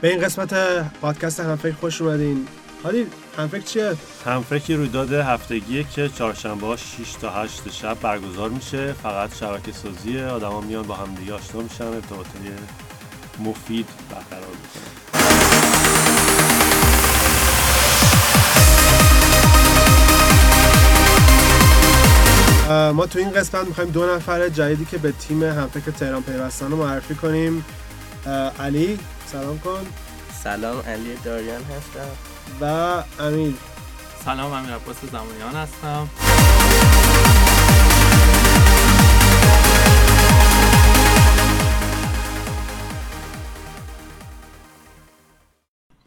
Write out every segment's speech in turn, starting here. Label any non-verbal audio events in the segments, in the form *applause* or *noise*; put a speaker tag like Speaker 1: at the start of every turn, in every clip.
Speaker 1: به این قسمت پادکست همفکر خوش اومدین. حالی همفکر چیه؟
Speaker 2: همفکری رویداد هفتگیه که چهارشنبه ها 6 تا 8 شب برگزار میشه. فقط شبکه سازیه آدما میان با همدیگه آشنا میشن. ارتباطی مفید برقرار می‌کنن.
Speaker 1: ما تو این قسمت می‌خوایم دو نفر جدیدی که به تیم همفکر تهران پیوستن رو معرفی کنیم. علی سلام کن.
Speaker 3: سلام علی داریان هستم.
Speaker 1: و امیر.
Speaker 4: سلام امیر عباس زمانیان هستم.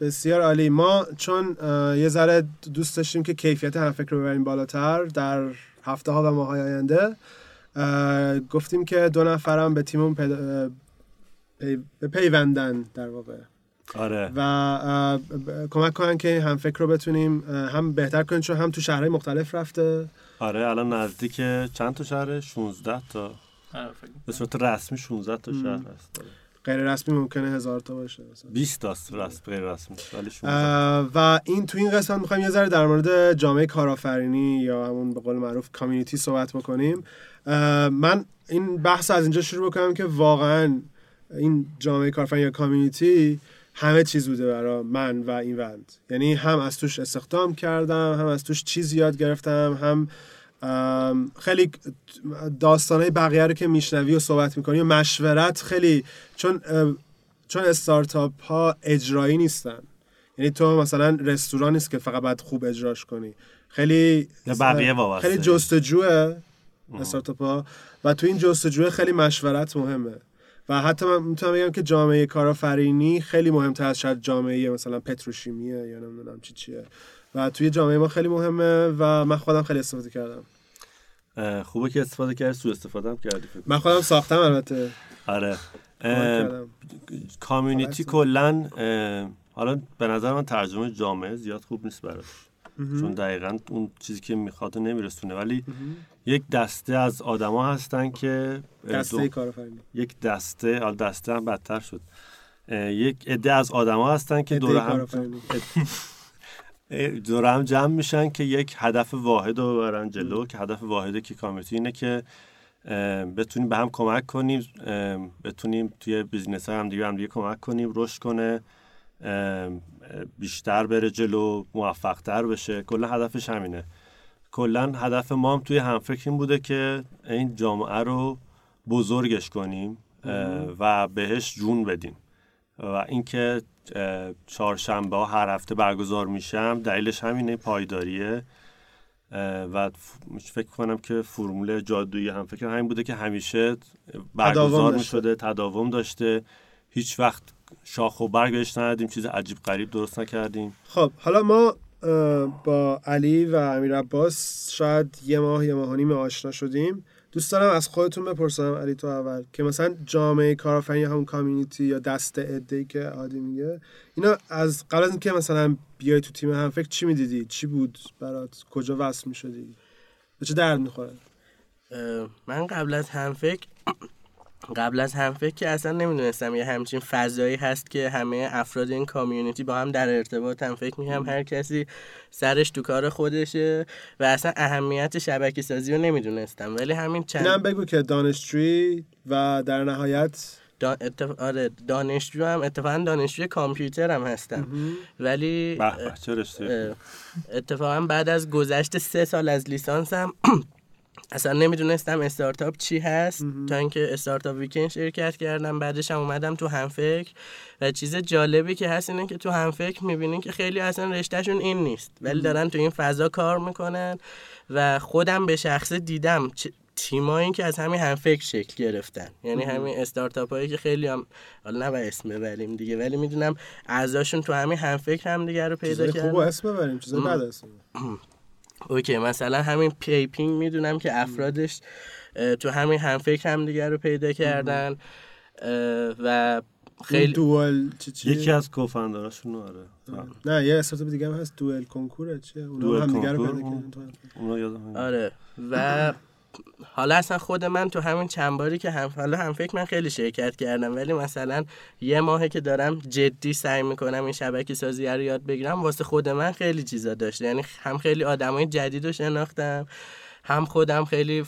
Speaker 1: بسیار عالی. ما چون یه ذره دوست داشتیم که کیفیت همفکر رو ببریم بالاتر در هفته ها و ماه آینده گفتیم که دو نفرم به اه، پی- به پیوندن در واقع.
Speaker 2: آره.
Speaker 1: و کمک کنن که هم فکر رو بتونیم هم بهتر کنیم چون هم تو شهرهای مختلف رفته.
Speaker 2: آره الان نزدیک چند تا شهره؟ 16 تا.
Speaker 4: آره،
Speaker 2: به صورت رسمی 16 تا شهر هست. آره.
Speaker 1: غیر رسمی ممکنه هزار تا باشه مثلا.
Speaker 2: 20 تاست رسم غیر رسمی ولی 16
Speaker 1: اه، و این تو این قسمت می‌خوایم یه ذره در مورد جامعه کارآفرینی یا همون به قول معروف کامیونیتی صحبت بکنیم. من این بحث از اینجا شروع بکنم که واقعا این جامعه کارآفرینی یا کامیونیتی همه چیز بوده برای من و این وند. یعنی هم از توش استخدام کردم هم از توش چیز یاد گرفتم هم خیلی داستانهای بقیه رو که میشنوی و صحبت می‌کنی و مشورت خیلی چون چون استارتاپ ها اجرایی نیستن. یعنی تو مثلا رستوران نیست که فقط باید خوب اجراش کنی. خیلی
Speaker 2: بقیه.
Speaker 1: خیلی جستجوه استارتاپ ها و تو این جستجوه خیلی مشورت مهمه. و حتی من می‌تونم بگم که جامعه کارآفرینی خیلی مهمتر از شاید جامعه مثلا پتروشیمیه یا نمی‌دونم چی چیه. و توی جامعه ما خیلی مهمه و من خودم خیلی استفاده کردم.
Speaker 2: خوبه که استفاده کردی سو استفاده هم کردی
Speaker 1: من خودم ساختم البته.
Speaker 2: آره. کامیونیتی کلا حالا به نظر من ترجمه جامعه زیاد خوب نیست براش. چون دقیقا اون چیزی که می‌خواد نمیرسونه. ولی یک دسته از آدما هستن که
Speaker 1: دسته کارآفرینی
Speaker 2: یک دسته حالا دسته هم بدتر شد. یک عده از آدما هستن که دور هم دور هم جمع میشن که یک هدف واحد رو ببرن جلو که هدف واحد که کامیونیتی اینه که بتونیم به هم کمک کنیم بتونیم توی business هم دیگه هم دیگه کمک کنیم رشد کنه بیشتر بره جلو موفقتر بشه. کلا هدفش همینه. کلا هدف ما هم توی همفکر این بوده که این جامعه رو بزرگش کنیم و بهش جون بدیم. و اینکه چهارشنبه ها هر هفته برگزار میشم دلیلش همینه پایداریه. و فکر کنم که فرمول جادویی هم فکر همین بوده که همیشه برگزار
Speaker 1: داشته.
Speaker 2: می‌شده تداوم داشته. هیچ وقت شاخ و برگ بهش ندادیم چیز عجیب غریب درست نکردیم.
Speaker 1: خب حالا ما با علی و امیر عباس شاید یه ماه یه ماه و نیم آشنا شدیم. دوست دارم از خودتون بپرسم علی تو اول که مثلا جامعه کارآفرینی یا همون کامیونیتی یا دسته عده که عادی میگه اینا از قبل از اینکه مثلا بیای تو تیم هم فکر چی می‌دیدی؟ چی بود برات؟ کجا وصل می‌شدی؟ به چه درد می‌خوره؟
Speaker 3: من قبل از همفکر قبل از همفکر که اصلا نمی‌دونستم یه همچین فضایی هست که همه افراد این کامیونیتی با هم در ارتباط هم. فکر می‌کنم هر کسی سرش تو کار خودشه و اصلا اهمیت شبکه سازی رو نمی‌دونستم. ولی همین چند
Speaker 1: اینم بگو که دانشجویی و در نهایت
Speaker 3: دا... اتف... آره دانشجو هم اتفاقا دانشجوی کامپیوتر هم هستم ولی اتفاقا بعد از گذشت سه سال از لیسانسم *clears throat* *clears throat* اصلا نمی‌دونستم استارتاپ چی هست. تا اینکه استارتاپ ویکند شرکت کردم بعدش هم اومدم تو همفکر و چیز جالبی که هست اینه که تو همفکر می‌بینین که خیلی اصلا رشتهشون این نیست. ولی دارن تو این فضا کار می‌کنن و خودم به شخص دیدم. چ- تیمایی که از همین همفکر شکل گرفتن. یعنی همین استارتاپ هایی که خیلی هم حالا نه اسم ببریم دیگه ولی می‌دونم اعضاشون تو همین همفکر هم دیگه رو پیدا کردن.
Speaker 1: خوب اسم ببریم اسم ببریم. *clears throat*
Speaker 3: okay مثلا همین پیپینگ می‌دونم که افرادش تو همین همفکر هم دیگر رو پیدا کردن و خیلی
Speaker 1: دوئل چی چی؟
Speaker 2: یکی از co-founder اشون آره.
Speaker 1: نه یه استارتاپ دیگه هم هست دوئل کنکوره چیه؟ اونا هم دیگه رو پیدا کردن.
Speaker 3: آره. و *clears throat* *clears throat* حالا اصلا خود من تو همین چند باری که هم حالا هم فکر من خیلی شرکت کردم ولی مثلا یه ماهه که دارم جدی سعی می‌کنم این شبکه سازی رو یاد بگیرم واسه خود من خیلی چیزا داشته. یعنی هم خیلی آدمای جدید رو شناختم هم خودم خیلی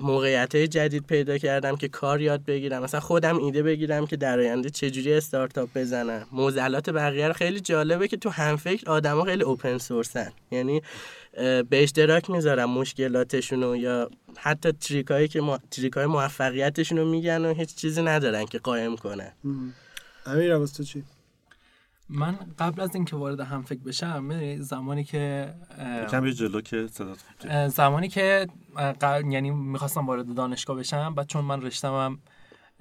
Speaker 3: موقعیت جدید پیدا کردم که کار یاد بگیرم. مثلا خودم ایده بگیرم که در آینده چجوری استارتاپ بزنم. موزلات بقیه خیلی جالبه که تو هم فکر آدما خیلی اوپن سورسن یعنی به اشتراک می‌ذارم مشکلاتشون رو یا حتی تریکایی که ما... تریکای موفقیتشون رو میگن و هیچ چیزی ندارن که قایم کنن.
Speaker 1: امیر عباس تو چی؟
Speaker 4: من قبل از اینکه وارد هم فکر بشم زمانی که اه،
Speaker 2: کم یه جلو که
Speaker 4: زمانی که اه، ق- یعنی می‌خواستم وارد دانشگاه بشم بعد چون من رشتمم اه،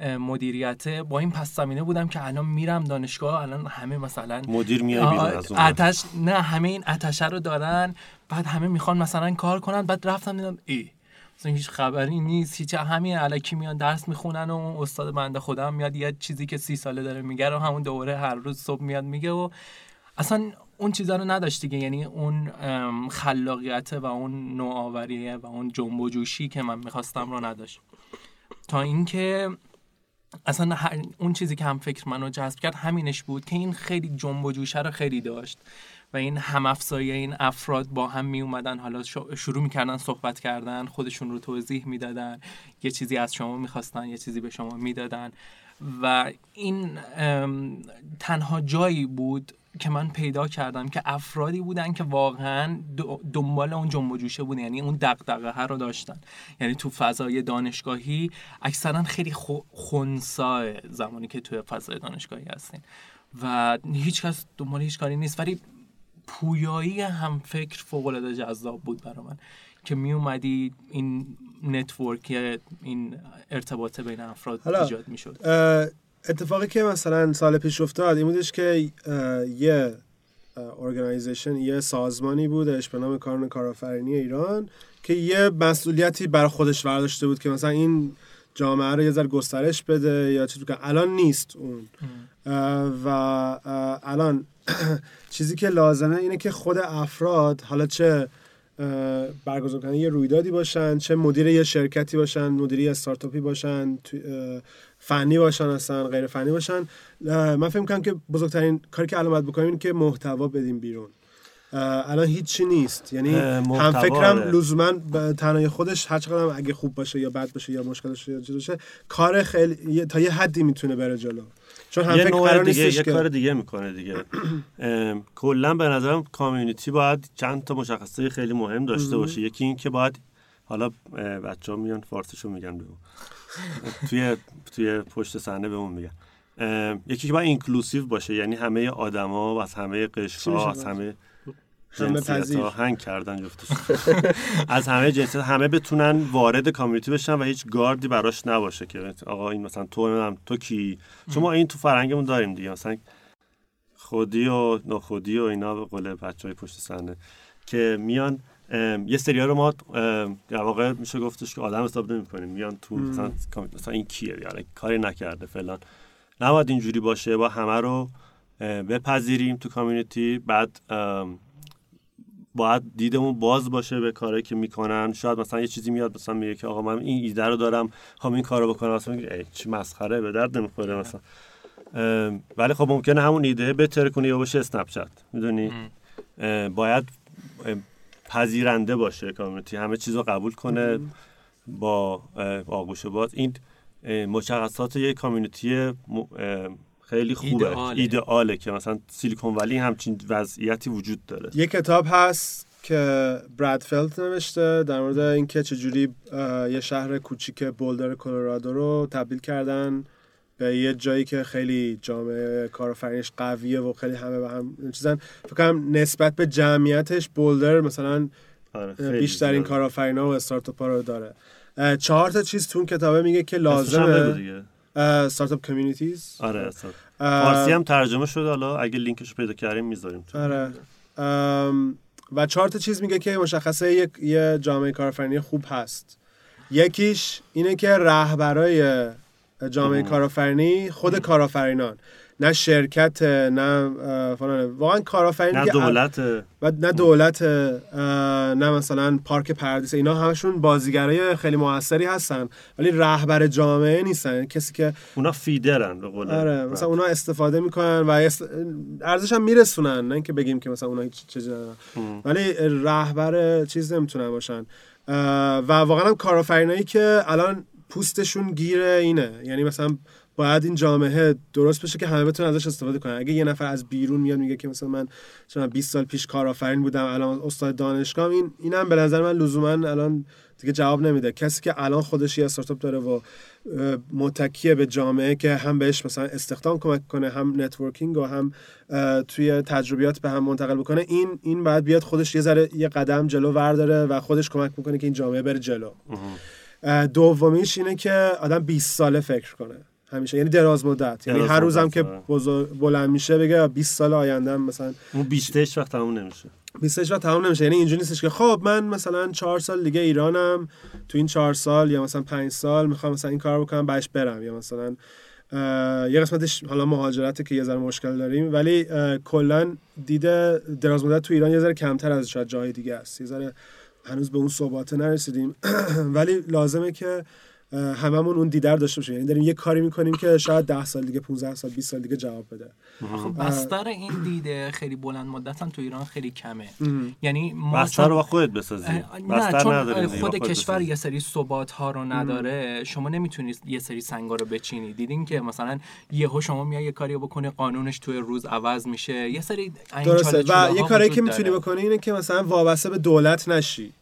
Speaker 4: مدیریته با این پس زمینه بودم که الان میرم دانشگاه الان همه مثلا
Speaker 2: مدیر میای بیرون از اون
Speaker 4: آتش نه همه این آتشه رو دارن بعد همه می‌خوان مثلا کار کنن بعد رفتم دیدم ای مثلا هیچ خبری نیست هیچ همین علکی میان درس می‌خونن و استاد بنده خودم میاد یه چیزی که سی ساله داره میگه رو همون دوره هر روز صبح میاد میگه و اصلا اون چیزا رو نداشت دیگه یعنی اون خلاقیت و اون نوآوریه و اون جنب و جوشی که من می‌خواستم رو نداشت. تا اینکه اصلا اون چیزی که هم فکر منو جذب کرد همینش بود که این خیلی جنب و جوشه رو خیلی داشت و این هم افزایی این افراد با هم می اومدن حالا شروع می‌کردن صحبت کردن خودشون رو توضیح می‌دادن یه چیزی از شما می‌خواستن یه چیزی به شما می‌دادن. و این تنها جایی بود که من پیدا کردم که افرادی بودن که واقعا دنبال اون جنب و جوشه بودن یعنی اون دغدغه رو داشتن. یعنی تو فضای دانشگاهی اکثرا خیلی خو- خنثی زمانی که تو فضای دانشگاهی هستین. و هیچ کس دنبال هیچ کاری نیست ولی پویایی هم فکر فوق العاده جذاب بود برای من. که می اومدی این network این ارتباط بین افراد
Speaker 1: حالا،
Speaker 4: ایجاد می شد
Speaker 1: اتفاقی که مثلا سال پیش افتاد این بودش که یه organization یه سازمانی بودش به نام کانون کارآفرینی ایران که یه مسئولیتی بر خودش برداشته بود که مثلا این جامعه رو یه ذره گسترش بده یا چیزی که الان نیست اون. و الان *clears throat* چیزی که لازمه اینه که خود افراد حالا چه برگزار کننده یه رویدادی باشن چه مدیر یه شرکتی باشن مدیر یه استارتاپی باشن فنی باشن اصلا غیر فنی باشن. من فکر می‌کنم که بزرگترین کاری که باید بکنیم اینه که محتوا بدیم بیرون. الان هیچی نیست. یعنی هم فکرم
Speaker 2: آره.
Speaker 1: لزوما تنهای خودش هر چقدر اگه خوب باشه یا بد باشه یا مشکل داشته یا باشه کار خیلی تا یه حدی می‌تونه بره جلو. چون هم
Speaker 2: یه نوع دیگه یه کار دیگه می‌کنه دیگه. *clears throat* کلا به نظرم کامیونیتی باید چند تا مشخصه خیلی مهم داشته باشه. یکی این که باید حالا بچه ها میان فارسیشو میگن بهمون *laughs* توی توی پشت صحنه بهمون میگن. یکی که باید اینکلوسیو باشه یعنی همه آدما و از همه قشرها از؟ همه
Speaker 1: همه پذیر.
Speaker 2: هنگ کردن جفتشون *laughs* از همه جنسیت همه بتونن وارد کامیونیتی بشن و هیچ گاردی براش نباشه که آقا این مثلا تو نمی‌دونم تو کی؟ چون ما این تو فرهنگمون داریم دیگه. مثلا خودی و نخودی و اینا به قول بچه های پشت صحنه که میان یه سریا رو ما در واقع میشه گفتش که آدم حساب نمی‌کنیم. میان تو مثلا مثلا این کیه؟ یعنی کاری نکرده فلان. نباید اینجوری باشه. با همه رو بپذیریم تو کامیونیتی. بعد باید دیدمون باز باشه به کاری که می‌کنن. شاید مثلا یه چیزی میاد مثلا میگه که آقا من این ایده رو دارم خب این کارو بکنم. مثلا میگه چی مسخره به درد نمی‌خوره مثلا. ولی خب ممکنه همون ایده بهتر کنه یا باشه اسنپ چت می‌دونی باید پذیرنده باشه کامیونیتی همه چیز رو قبول کنه با آغوش باز. این مشخصات یک کامیونیتی خیلی خوبه
Speaker 4: ایدئاله.
Speaker 2: ایدئاله که مثلا سیلیکون ولی همچین وضعیتی وجود داره
Speaker 1: یه کتاب هست که برادفلد نوشته در مورد اینکه چجوری یه شهر کوچیک بولدر کلرادو رو تبدیل کردن به یه جایی که خیلی جامعه کارآفرینیش قویه و خیلی همه به هم چیزن فکر کنم نسبت به جمعیتش بولدر مثلا
Speaker 2: آره،
Speaker 1: بیشترین. کارآفرینا و استارتاپ ها رو داره چهار تا چیز تو اون کتابه میگه که لازمه. Startup Communities
Speaker 2: آره اصلا. فارسی هم ترجمه شده حالا اگه لینکش پیدا کردیم می‌ذاریم تو.
Speaker 1: آره. و چهار تا چیز میگه که مشخصه یک یه جامعه کارآفرینی خوب هست. یکیش اینه که رهبرای جامعه کارآفرینی خود کارآفرینان. نه شرکت نه فلان. واقعا کارآفرینی
Speaker 2: نه دولت.
Speaker 1: و نه دولت نه مثلا پارک پردیس. اینا همشون بازیگرای خیلی موثری هستن ولی رهبر جامعه نیستن. کسی که
Speaker 2: اونا فیدرن به قول
Speaker 1: آره مثلا اونا استفاده می‌کنن و ارزش هم میرسونن. نه اینکه بگیم که مثلا اونا ندارن ولی رهبر چیز نمی‌تونن باشن. و واقعا هم کارآفرینایی که الان پوستشون گیره اینه. یعنی مثلا باید این جامعه درست بشه که همه بتونن ازش استفاده کنن. اگه یه نفر از بیرون میاد میگه که مثلا من چون 20 سال پیش کارآفرین بودم الان استاد دانشگاه این اینم به نظر من لزوما الان دیگه جواب نمیده. کسی که الان خودش یه استارتاپ داره و متکیه به جامعه که هم بهش مثلا استخدام کمک کنه هم networking و هم توی تجربیات به هم منتقل بکنه این این بعد بیاد خودش یه ذره یه قدم جلو ورداره و خودش کمک می‌کنه که این جامعه بره جلو. دومیش اینه که آدم 20 ساله فکر کنه. همیشه. یعنی دراز مدت. یعنی هر روزم که
Speaker 2: آره.
Speaker 1: بزرگ بلند میشه بگه 20 سال آینده مثلا.
Speaker 2: اون بیسته هیچ وقت تموم نمیشه.
Speaker 1: 20 وقت تمام نمیشه. یعنی اینجوری نیستش که خب من مثلا چهار سال دیگه ایرانم. تو این چهار سال یا مثلا پنج سال می‌خوام مثلا این کار بکنم بعدش برم. یا مثلا یه قسمتش حالا مهاجرته که یه ذره مشکل داریم. ولی کلا دیده دراز مدت تو ایران یه ذره کمتر از شاید جای دیگه است. یه ذره هنوز به اون ثبات نرسیدیم. *clears throat* ولی لازمه که هممون اون دیدر داشته باشیم. یعنی داریم یه کاری می‌کنیم که شاید 10 سال دیگه 15 سال 20 سال دیگه جواب بده.
Speaker 4: خب بستر این دیده خیلی بلند مدت هم تو ایران خیلی کمه.
Speaker 1: ام.
Speaker 4: یعنی ما
Speaker 2: بستر
Speaker 4: چون-
Speaker 2: رو با خودت بسازی. بستر
Speaker 4: چون خود کشور
Speaker 2: بسازی.
Speaker 4: یه سری ثبات ها رو نداره. شما نمی‌تونید یه سری سنگا رو بچینی. دیدین که مثلا یهو شما میای یه کاری بکنی قانونش توی روز عوض میشه. یه سری این
Speaker 1: درسته. و یه کاری که می‌تونی. بکنی اینه که مثلا وابسته به دولت نشی.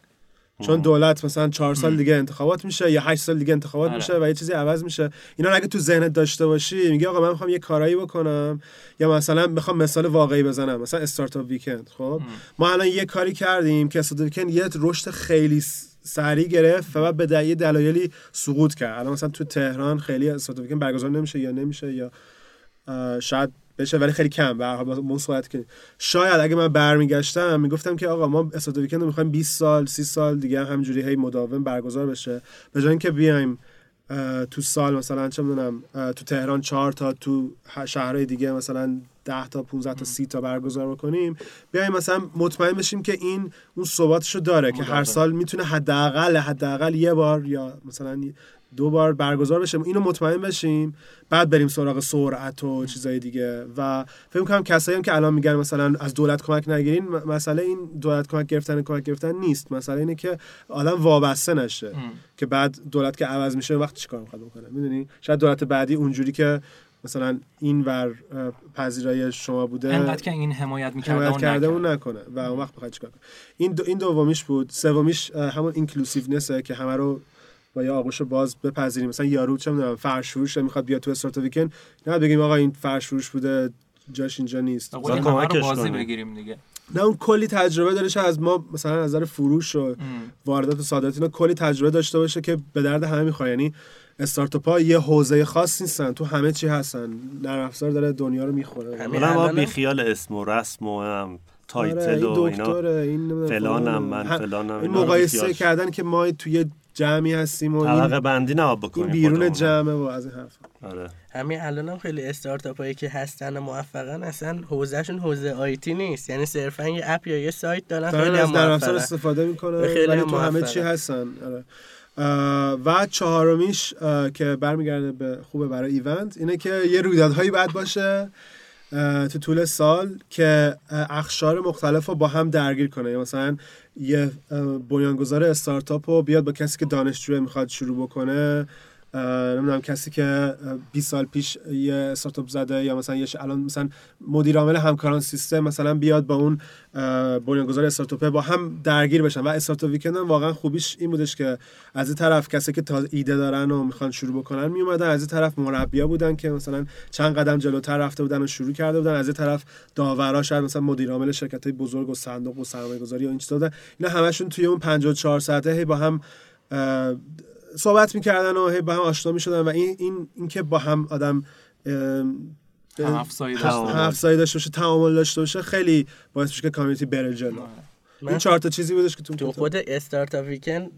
Speaker 1: چون دولت مثلا چهار سال دیگه انتخابات میشه یا هشت سال دیگه انتخابات
Speaker 4: آره.
Speaker 1: میشه و یه چیزی عوض میشه. اینا اگه تو ذهنت داشته باشی میگه آقا من می‌خوام یه کارایی بکنم یا مثلا می‌خوام مثال واقعی بزنم مثلا استارتاپ ویکند خب؟ ما الان یه کاری کردیم که استارتاپ ویکند یه رشد خیلی سریع گرفت و بعد به دلیل دلایلی سقوط کرد. الان مثلا تو تهران خیلی استارتاپ ویکند برگزار نمیشه یا نمیشه یا شاید بشه ولی خیلی کم به هر حال صحبت کنیم شاید اگه من برمیگشتم می‌گفتم که آقا ما استاد ویکند رو می‌خوایم 20 سال 30 سال دیگه همینجوری هی مداوم برگزار بشه. به جای اینکه بیایم تو سال مثلا چه می‌دونم تو تهران چهار تا تو شهرهای دیگه مثلا 10 تا 15 تا 30 تا برگزار بکنیم بیایم مثلا مطمئن بشیم که این اون ثباتشو داره که هر. سال می‌تونه حداقل حداقل یه بار یا مثلا دو بار برگزار بشه اینو مطمئن بشیم. بعد بریم سراغ سرعت و چیزای دیگه. و فکر کنم کسایی هم که الان میگن مثلا از دولت کمک نگیرین مسئله این دولت کمک گرفتن کمک گرفتن نیست. مسئله اینه که آدم وابسته نشه.
Speaker 4: ام.
Speaker 1: که بعد دولت که عوض میشه وقت چیکار می‌خواد بکنه؟ می‌دونی؟ شاید دولت بعدی اونجوری که مثلا این ور پذیرای شما بوده
Speaker 4: انقدر که این حمایت می‌کرده
Speaker 1: حمایت
Speaker 4: اون
Speaker 1: کرده. اون نکنه. و اون وقت بخواد چیکار کنه؟ این دو این دومیش بود. سومیش همون اینکلوسیونسه که همه رو با یه آغوش باز بپذیریم. مثلا یارو چه می‌دونم فرش فروش می‌خواد بیاد تو استارت ویکند نه بگیم آقا این فرش فروش بوده جاش اینجا نیست.
Speaker 4: این
Speaker 2: کمکش
Speaker 4: بازی. بگیریم دیگه.
Speaker 1: نه اون کلی تجربه داره از ما مثلا از نظر فروش و. واردات و صادرات اینا کلی تجربه داشته باشه که به درد همه می‌خوره یعنی استارتاپ ها یه حوزه خاص نیستن تو همه چی هستن. نرم افزار داره دنیا رو می‌خوره.
Speaker 2: حالا ما بی خیال اسم و رسم و هم
Speaker 1: آره،
Speaker 2: title و
Speaker 1: این
Speaker 2: اینا
Speaker 1: دکتره این
Speaker 2: فلانم. من
Speaker 1: هم-
Speaker 2: فلانم
Speaker 1: این مقایسه. کردن که ما توی جمعی هستیم و
Speaker 2: طبقه
Speaker 1: این,
Speaker 2: بندی نباید بکنیم
Speaker 1: این بیرون. جمعه و از این حرف
Speaker 2: آره
Speaker 3: همین الان هم خیلی استارتاپ هایی که هستن و موفقن اصلا حوزهشون حوزه IT نیست یعنی صرفا یه app یا یه سایت دارن خیلی
Speaker 1: از
Speaker 3: هم موفقن
Speaker 1: استفاده می‌کنن
Speaker 3: خیلی
Speaker 1: ولی
Speaker 3: هم
Speaker 1: تو همه. چی هستن آره. و چهارمیش که برمیگرده به خوبه برای ایونت اینه که یه رویدادهایی باید باشه تو طول سال که اخشار مختلف رو با هم درگیر کنه. یا مثلا یه بنیانگذار استارتاپ رو بیاد با کسی که دانشجوه می‌خواد شروع بکنه. نمی‌دونم کسی که اه، 20 سال پیش یه استارتاپ زده یا مثلا یه الان مثلا مدیر عامل همکاران سیستم مثلا بیاد با اون بنیانگذار استارتاپه با هم درگیر بشن. و استارتاپ ویکند واقعا خوبیش این بودش که از این طرف کسی که تا ایده دارن و می‌خوان شروع بکنن میومدن از این طرف مربیا بودن که مثلا چند قدم جلوتر رفته بودن و شروع کرده بودن. از این طرف داورا شاید مثلا مدیر عامل شرکت های بزرگ و صندوق و سرمایه گذاری و این چیزا اینا همشون توی اون 54 ساعته هی با هم صحبت می‌کردن و هی با هم آشنا می‌شدن و این این اینکه با هم آدم
Speaker 4: هم افزایی
Speaker 1: هم-
Speaker 4: داشته.
Speaker 1: هم باشه. تعامل داشته باشه خیلی باعث میشه که کامیونیتی بره جلو. این چهار تا چیزی بودش که تو
Speaker 3: تو خود استارتاپ ویکند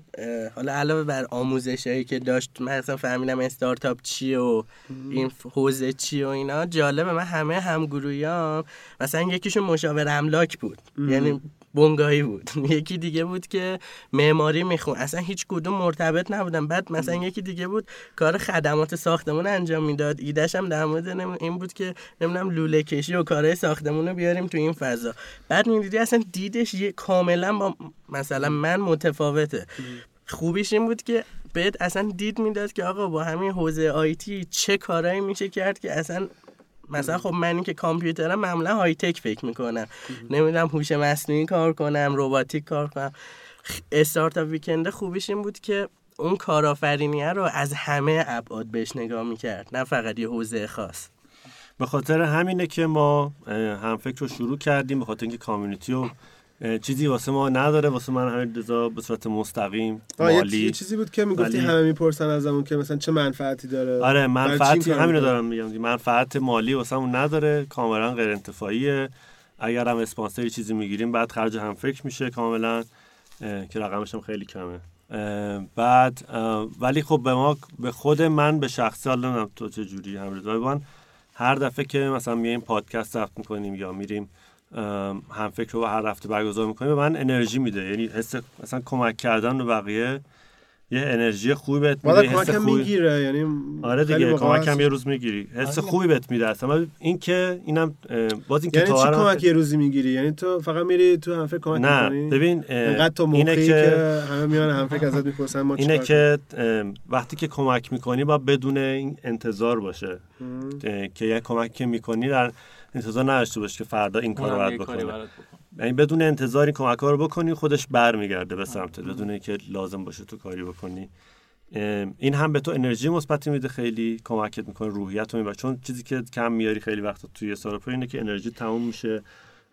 Speaker 3: حالا علاوه بر آموزش هایی که داشت من اصلا فهمیدم استارتاپ چیه و این حوزه چیه و اینا جالبه من همه همگروهیام. مثلا یکیشون مشاور املاک بود. یعنی بنگاهی بود. *laughs* یکی دیگه بود که معماری میخون. اصلا هیچ کدوم مرتبط نبودن. بعد مثلا یکی دیگه بود کار خدمات ساختمون انجام می‌داد. ایدهش هم در مورد این بود که نمی‌دونم لوله کشی و کارهای ساختمون رو بیاریم تو این فضا. بعد می‌دیدی اصلا دیدش یه کاملا با مثلا من متفاوته. خوبیش این بود که بهت اصلا دید می‌داد که آقا با همین حوزه آیتی چه کارایی میشه کرد که اصلا مثلا خب منی که کامپیوترم معمولا های تک فکر می‌کنم. نمی‌دونم هوش مصنوعی کار کنم رباتیک کار کنم. خ- استارتاپ ویکنده خوبیش این بود که اون کارآفرینیه رو از همه ابعاد بهش نگاه می‌کرد نه فقط یه حوزه خاص.
Speaker 2: به خاطر همینه که ما هم فکر رو شروع کردیم به خاطر اینکه کامیونیتی رو چیزی واسه ما نداره واسه من همین رضا به صورت مستقیم مالی.
Speaker 1: یه چیزی بود که می‌گفتی
Speaker 2: ولی-
Speaker 1: همه می‌پرسن ازمون که مثلا چه منفعتی داره.
Speaker 2: آره منفعتی همینو؟ دارم میگم. منفعت مالی واسمون نداره کاملا غیر انتفاعیه. اگر هم اسپانسری چیزی می‌گیریم بعد خرج هم فکر میشه کاملا. که رقمش هم خیلی کمه. اه، بعد اه، ولی خب به ما به خود من به شخصی حالا نمی‌دونم تو چه جوری هم هر دفعه که مثلا میایم پادکست ضبط می‌کنیم یا میریم هم فکر رو هر هفته برگزار می‌کنیم به من انرژی میده. یعنی حس مثلا کمک کردن به بقیه یه انرژی خوبی بهت میده حس خوبی-
Speaker 1: می‌گیره یعنی
Speaker 2: آره دیگه کمک هم یه روز می‌گیری. حس
Speaker 4: آره.
Speaker 2: خوبی بهت میده اصلا. این که اینم باز این که
Speaker 1: یعنی
Speaker 2: تا
Speaker 1: چی کمک یه روزی می‌گیری؟ یعنی تو فقط میری تو هم فکر کمک
Speaker 2: نه
Speaker 1: می‌کنی؟
Speaker 2: ببین
Speaker 1: انقدر تو
Speaker 2: اینه که,
Speaker 1: که همه میان هم فکر ازت می‌پرسن ما
Speaker 2: اینه که وقتی که کمک می‌کنی باید بدون این انتظار باشه. که یه کمک که می‌کنی در انتظار نداشته باش که فردا این کار رو
Speaker 4: اونم
Speaker 2: باید بکنه. یعنی بدون انتظار این کمک ها رو بکنی خودش برمیگرده به سمتت بدون اینکه لازم باشه تو کاری بکنی. این هم به تو انرژی مثبتی میده خیلی کمکت می‌کنه روحیت رو می‌بره چون چیزی که کم میاری خیلی وقتا توی استارتاپا اینه که انرژی تموم میشه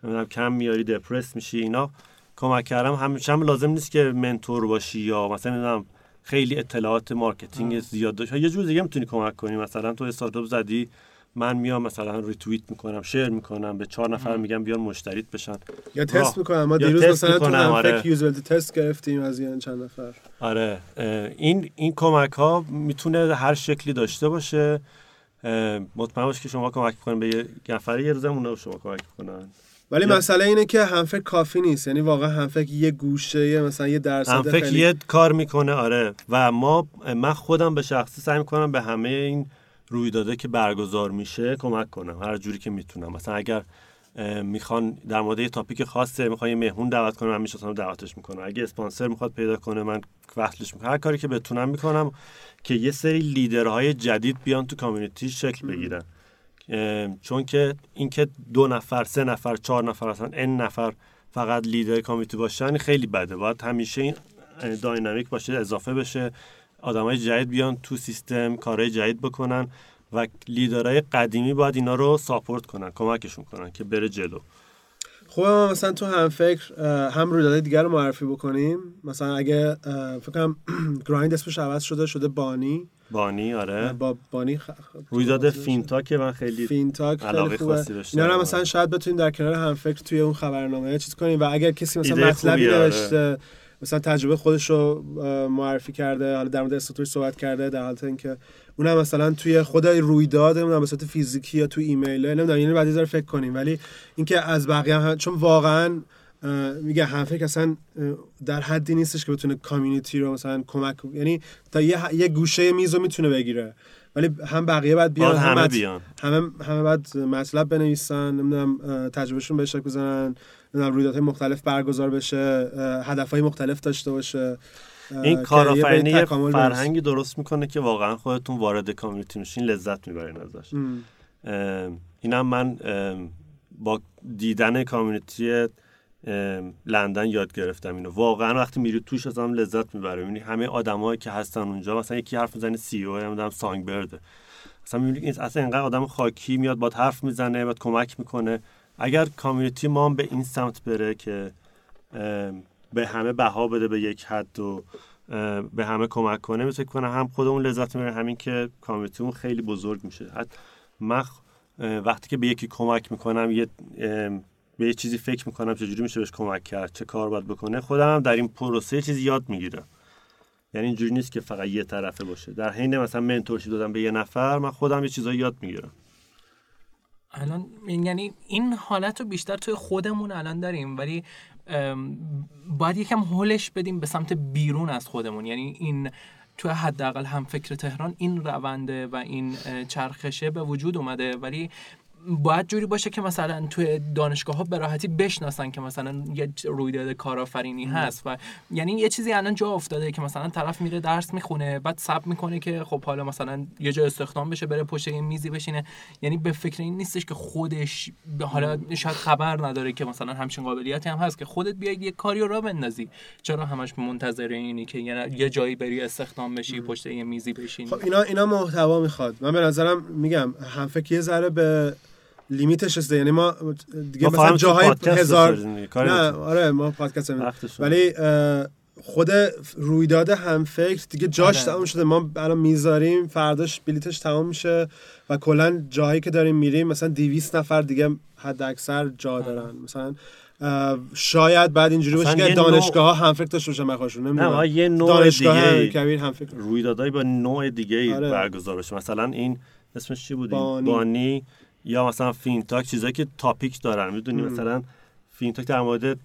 Speaker 2: نمی‌دونم کم میاری depress میشی اینا. کمک کردم. همیشه هم لازم نیست که mentor باشی یا مثلا نمی‌دونم خیلی اطلاعات marketing زیاد داشت. یه جور دیگه می‌تونی کمک کنی. مثلا تو استارتاپ زدی من میام مثلا ریتوییت می‌کنم share می‌کنم به چهار نفر میگم بیان مشتریت بشن.
Speaker 1: یا تست. می‌کنم. ما دیروز
Speaker 2: تست
Speaker 1: مثلا تو
Speaker 2: آره.
Speaker 1: تست گرفتیم از یه چند نفر.
Speaker 2: آره. این این کمک ها می‌تونه هر شکلی داشته باشه. مطمئن باش که شما کمک می‌کنن به یه نفر یه روزم اونا به شما کمک می‌کنن.
Speaker 1: ولی
Speaker 2: یا-
Speaker 1: مسئله اینه که هم فکر کافی نیست. یعنی واقعا هم فکر یه گوشه مثلا یه درصد
Speaker 2: هم فکر
Speaker 1: خیلی
Speaker 2: یه کار می‌کنه آره. و ما من خودم به شخصی سعی می‌کنم به همه این رویداده که برگزار میشه کمک کنم هر جوری که می‌تونم. مثلا اگر می‌خوان در مورد یه تاپیک خاصه می‌خوان یه مهمون دعوت کنم من می‌شناسم دعوتش می‌کنم. اگه اسپانسر می‌خواد پیدا کنه من وصلش می‌کنم. هر کاری که بتونم می‌کنم که یه سری لیدرهای جدید بیان تو کامیونیتی شکل بگیرن. چون که اینکه دو نفر سه نفر چهار نفر اصلا ان نفر فقط لیدر کامیونیتی باشن خیلی بده. باید همیشه این داینامیک باشه اضافه بشه. آدمای جدید بیان تو سیستم کارهای جدید بکنن و لیدرهای قدیمی باید اینا رو support کنن کمکشون کنن که بره جلو.
Speaker 1: خوبه ما مثلا تو هم فکر هم رویدادهای دیگر رو معرفی بکنیم. مثلا اگه اه، فکر کنم *clears throat* گرایند اسمش عوض شده شده بانی.
Speaker 2: بانی آره.
Speaker 1: با بانی خ...
Speaker 2: رویداد فینتاک که من خیلی
Speaker 1: فینتاک
Speaker 2: علاقه
Speaker 1: خیلی خوبه.
Speaker 2: خاصی داشتم.
Speaker 1: اینا رو مثلا شاید بتونیم در کنار هم فکر توی اون خبرنامه چیز کنیم و اگر کسی مثلا مطلبی
Speaker 2: آره.
Speaker 1: مثلا تجربه خودش رو معرفی کرده حالا در مورد استاتوری صحبت کرده در حالت اینکه اونم مثلا توی خود رویداد نمی‌دونم به صورت فیزیکی یا توی ایمیل نمی‌دونم یعنی بعد یه فکر کنیم. ولی اینکه از بقیه هم چون واقعا میگه هم فکر اصلا در حدی نیستش که بتونه کامیونیتی رو مثلا کمک یعنی تا یه, یه گوشه میز رو می‌تونه بگیره. ولی هم بقیه باید بیان هم
Speaker 2: همه بیان.
Speaker 1: همه همه باید مطلب بنویسن نمی‌دونم تجربهشون به اشتراک بزنن. رویدادهای مختلف برگزار بشه هدفهای مختلف داشته باشه.
Speaker 2: این کارآفرینی. فرهنگی درست می‌کنه که واقعا خودتون وارد کامیونیتی میشین لذت می‌برین ازش. اینم من با دیدن کامیونیتی ام، لندن یاد گرفتم اینو. واقعا وقتی میری توش از هم لذت می‌بره یعنی همه آدمایی که هستن اونجا مثلا یکی حرف می‌زنه سی او نمی‌دونم سانگ برده مثلا می‌بینی این اصلا اینقدر آدم خاکی میاد باد حرف می‌زنه باد کمک می‌کنه. اگر کامیونیتی ما هم به این سمت بره که به همه بها بده به یک حد و به همه کمک کنه مثل کنه هم خودمون لذت می‌بریم همین که کامیونیتیمون خیلی بزرگ میشه. حتی من وقتی که به یکی کمک می‌کنم یه به یه چیزی فکر می‌کنم چجوری میشه بهش کمک کرد چه کار باید بکنه خودم هم در این پروسه چیزی یاد می‌گیرم. یعنی اینجوری نیست که فقط یه طرفه باشه. در حین مثلا منتورشیپ دادم به یه نفر من خودم یه چیزایی یاد می‌گیرم.
Speaker 4: الان یعنی این حالت رو بیشتر توی خودمون الان داریم ولی باید یکم هولش بدیم به سمت بیرون از خودمون. یعنی این تو حداقل هم فکر تهران این رونده و این چرخشه به وجود اومده ولی باید جوری باشه که مثلا توی دانشگاه ها به راحتی بشناسن که مثلا یه رویداد کارآفرینی هست و یعنی یه چیزی الان جا افتاده که مثلا طرف میره درس می‌خونه بعد سب می‌کنه که خب حالا مثلا یه جا استخدام بشه بره پشت یه میزی بشینه. یعنی به فکر این نیستش که خودش به حالا شاید خبر نداره که مثلا همچین قابلیتی هم هست که خودت بیای یه کاری رو بندازی. چرا همش منتظر اینی که یه یه جایی بری استخدام بشی پشت یه میزی بشینی؟
Speaker 1: خب اینا اینا محتوا می‌خواد. من به نظرم میگم هم فکر یه ذره به لیمیتش رسیده یعنی ما دیگه
Speaker 2: ما
Speaker 1: مثلا جاهای هزار نه. آره ما پادکست. ولی خود رویداد هم فکر دیگه جاش
Speaker 4: آره.
Speaker 1: تمام شده ما الان می‌ذاریم فرداش بلیتش تمام میشه و کلا جایی که داریم میریم مثلا 200 نفر دیگه حد اکثر جا دارن مثلا شاید بعد اینجوری باشه که
Speaker 2: نوع-
Speaker 1: دانشگاه ها هم فکر داشته باشن
Speaker 2: نه ما یه نوع
Speaker 1: دانشگاه
Speaker 2: دیگه
Speaker 1: کبیر هم فکر
Speaker 2: رویدادهای با نوع دیگه
Speaker 1: آره.
Speaker 2: برگزار بشه مثلا این اسمش چی بود.
Speaker 1: بانی
Speaker 2: یا مثلا فینتاک چیزایی که topic دارن. می‌دونی مثلا فینتاک در مورد اه،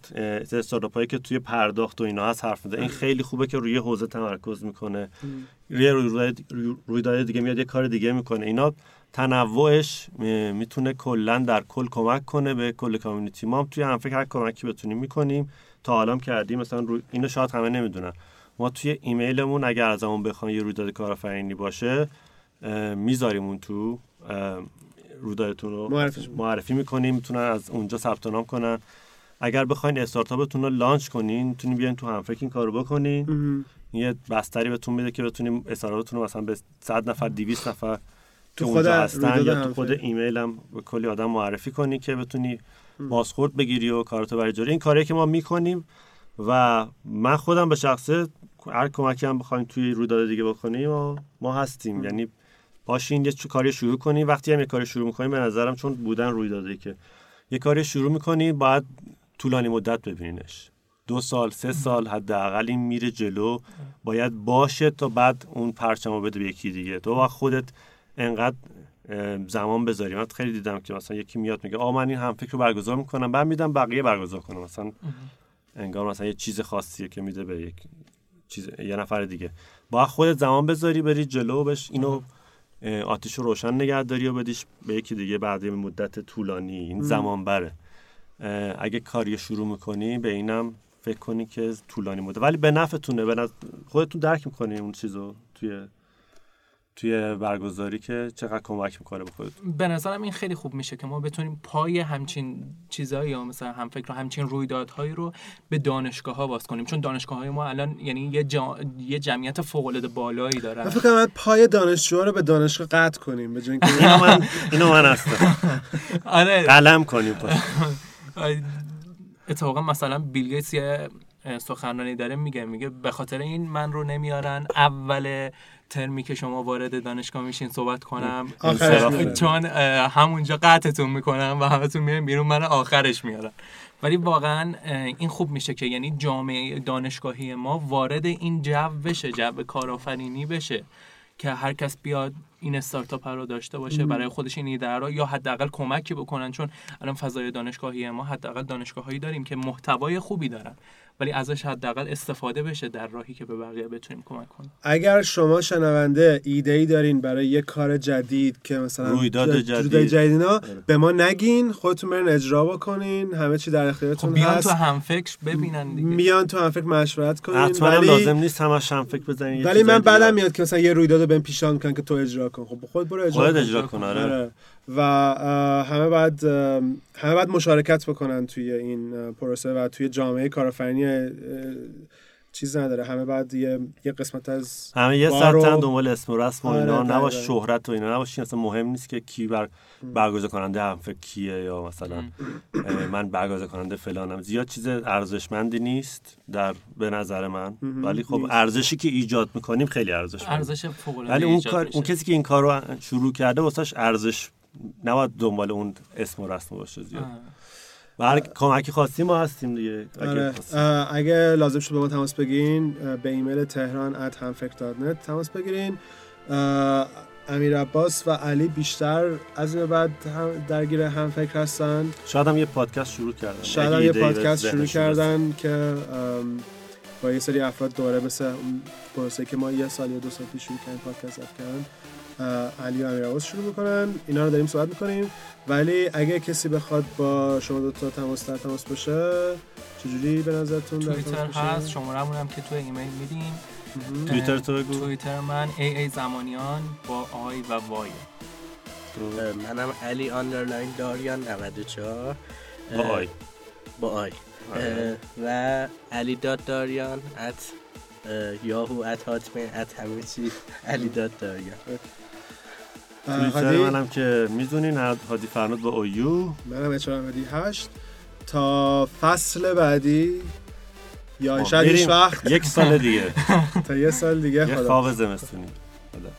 Speaker 2: استارتاپ هایی که توی پرداخت و اینا هست حرف می‌زنه. این خیلی خوبه که روی حوزه تمرکز می‌کنه. روی رویداد دیگه میاد یه کار دیگه می‌کنه. اینا تنوعش می‌تونه کلا در کل کمک کنه به کل کامیونیتی. ما هم توی هم هر کمکی بتونیم می‌کنیم. تا حالا کردیم. مثلا روی اینو شاید همه نمی‌دونن. ما توی ایمیلمون اگر ازمون بخوان یه رویداد کارآفرینی باشه می‌ذاریم اون تو. اه، رویدادتون رو
Speaker 1: معرفیش
Speaker 2: معرفی می‌کنیم می‌تونن از اونجا ثبت نام کنن. اگر بخواین استارتاپتون رو لانچ کنین می‌تونین بیاین تو همفکر این کارو بکنین. یه بستری بهتون میده که بتونیم استارتاپتون رو مثلا به 100 نفر 200 نفر
Speaker 1: تو خود
Speaker 2: اونجا هستن یا تو. خود ایمیل هم به کلی آدم معرفی کنی که بتونی بازخورد بگیری و کاراتو برای جلو این کاری که ما می‌کنیم و من خودم به شخصه هر کمکی هم بخوایم توی رویداد دیگه بکنیم و ما هستیم. یعنی باشین یه کاری شروع کنی. وقتی هم یه کاری شروع می‌کنیم به نظرم چون بودن رویداده که یه کاری شروع می‌کنی باید طولانی مدت ببینینش. دو سال سه سال حداقل این میره جلو. باید باشه تا بعد اون پرچم رو بده به یکی دیگه. تو با خودت انقدر زمان بذاری. من خیلی دیدم که مثلا یکی میاد میگه آ من این هم فکر رو برگزار می‌کنم. بعد میدم بقیه برگزار کنم مثلا انگار مثلا یه چیز خاصیه که میده به یک چیز یه نفر دیگه. با خودت زمان بذاری بری جلو بش اینو آتیش رو روشن نگه داری و بدیش به یکی دیگه بعد مدت طولانی. این زمان بره. اگه کاری شروع می‌کنی به اینم فکر کنی که طولانی مدت. ولی به نفعتونه به خودتون درک می‌کنی اون چیزو توی توی برگزاری که چقدر کمک می‌کنه به خودتون
Speaker 4: به نظرم این خیلی خوب میشه که ما بتونیم پای همچین چیزایی یا مثلا هم فکر همچین رویدادهایی رو به دانشگاه ها باز کنیم. چون دانشگاه های ما الان یعنی یه, جا... یه جمعیت فوق العاده بالایی
Speaker 1: من
Speaker 4: دارن
Speaker 1: فکر کنم پای دانشجوها رو به دانشگاه قطع کنیم به جای اینکه
Speaker 2: اینو من اینو من هستم. *laughs*
Speaker 4: آره.
Speaker 2: قلم کنیم *laughs*
Speaker 4: اتفاقا مثلا بیل گیتس یه سخنرانی داره میگه میگه به خاطر این من رو نمیارن. اول ترمی که شما وارد دانشگاه میشین صحبت کنم. چون همونجا قطعتون می‌کنم و همتون میرین بیرون من آخرش میارن ولی واقعا این خوب میشه که یعنی جامعه دانشگاهی ما وارد این جو بشه جو کارآفرینی بشه که هر کس بیاد این استارتاپ رو داشته باشه برای خودش این ایده رو یا حداقل کمکی بکنن. چون الان فضای دانشگاهی ما حداقل دانشگاهایی داریم که محتوای خوبی دارن. ولی ازش حداقل استفاده بشه در راهی که به بقیه بتونیم کمک کنیم
Speaker 1: اگر شما شنونده ایده ای دارین برای یه کار جدید که مثلا
Speaker 2: رویداد جدید.
Speaker 1: جدید اینا به ما نگین خودتون برین اجرا بکنین همه چی در
Speaker 4: خب
Speaker 1: اختیارتون
Speaker 4: بیان
Speaker 1: هست
Speaker 4: تو هم فکر ببینن دیگه
Speaker 1: میان تو هم فکر مشورت کنین
Speaker 2: حتما
Speaker 1: ولی
Speaker 2: لازم نیست همش هم فکر بزنین
Speaker 1: ولی من بعدم. میاد که مثلا یه رویداد رو بهم پیشنهاد می‌کنن که تو اجرا کن خب خود برو اجرا
Speaker 2: خودت
Speaker 1: کن.
Speaker 2: اجرا کن آره
Speaker 1: آره. و همه باید همه باید مشارکت بکنن توی این پروسه و توی جامعه کارآفرینی چیز نداره. همه باید یه, یه قسمت از
Speaker 2: همه یه
Speaker 1: بارو-
Speaker 2: ساعت دنبال اسم و رسم و
Speaker 1: آره،
Speaker 2: اینا
Speaker 1: دقیقاً.
Speaker 2: نباش شهرت و اینا. نباشین اصلا مهم نیست که کی بر برگزار کننده هم فکر کیه یا مثلا من برگزار کننده فلانم. زیاد چیز ارزشمندی نیست در به نظر من. ولی خب. ارزشی که ایجاد می‌کنیم خیلی ارزشمنده
Speaker 4: ارزش فوق العاده
Speaker 2: ولی اون کار. اون کسی که این کار رو شروع کرده واسش ارزش نباید دنبال اون اسم و رسم باشه زیاد. و هر کمکی خواستیم ما هستیم دیگه. اگه
Speaker 1: آره. اگه لازم شد با ما تماس بگیرین به ایمیل تهران at hanfek.net تماس بگیرین. امیر عباس و علی بیشتر از این به بعد هم درگیر هم فکر هستن.
Speaker 2: شاید هم یه پادکست شروع کردن.
Speaker 1: شاید هم یه
Speaker 2: به
Speaker 1: پادکست شروع کردن که با یه سری افراد دوره مثل اون پروسه که ما یه سال یا دو سال پیش شروع کردیم پادکست کردن علی و امیر عباس شروع می‌کنن. اینا رو داریم صحبت می‌کنیم. ولی اگه کسی بخواد با شما دو تا تماس در تماس باشه چجوری به نظرتون در
Speaker 4: توییتر
Speaker 1: تماس بشه؟
Speaker 4: هست شمارمون هم که تو ایمیل میدین.
Speaker 1: مهم.
Speaker 2: توییتر تو بگو.
Speaker 4: توییتر من ای ای زمانیان با آی و وای.
Speaker 3: منم علی آندرلاین داریان 94
Speaker 2: با آی.
Speaker 3: با آی.
Speaker 2: آره.
Speaker 3: و علی دات داریان ات یاهو ات هاتمیل ات همه چی. علی دات داریان.
Speaker 2: توییتر؟ منم که می‌دونین هادی فرنود با اویو.
Speaker 1: منم اچ احمدی 8 تا فصل بعدی. یا
Speaker 2: خب،
Speaker 1: شاید. وقت.
Speaker 2: یک سال دیگه. *laughs*
Speaker 1: تا یه سال دیگه
Speaker 2: یه
Speaker 1: خدا.
Speaker 2: خواب زمستونی. خدا.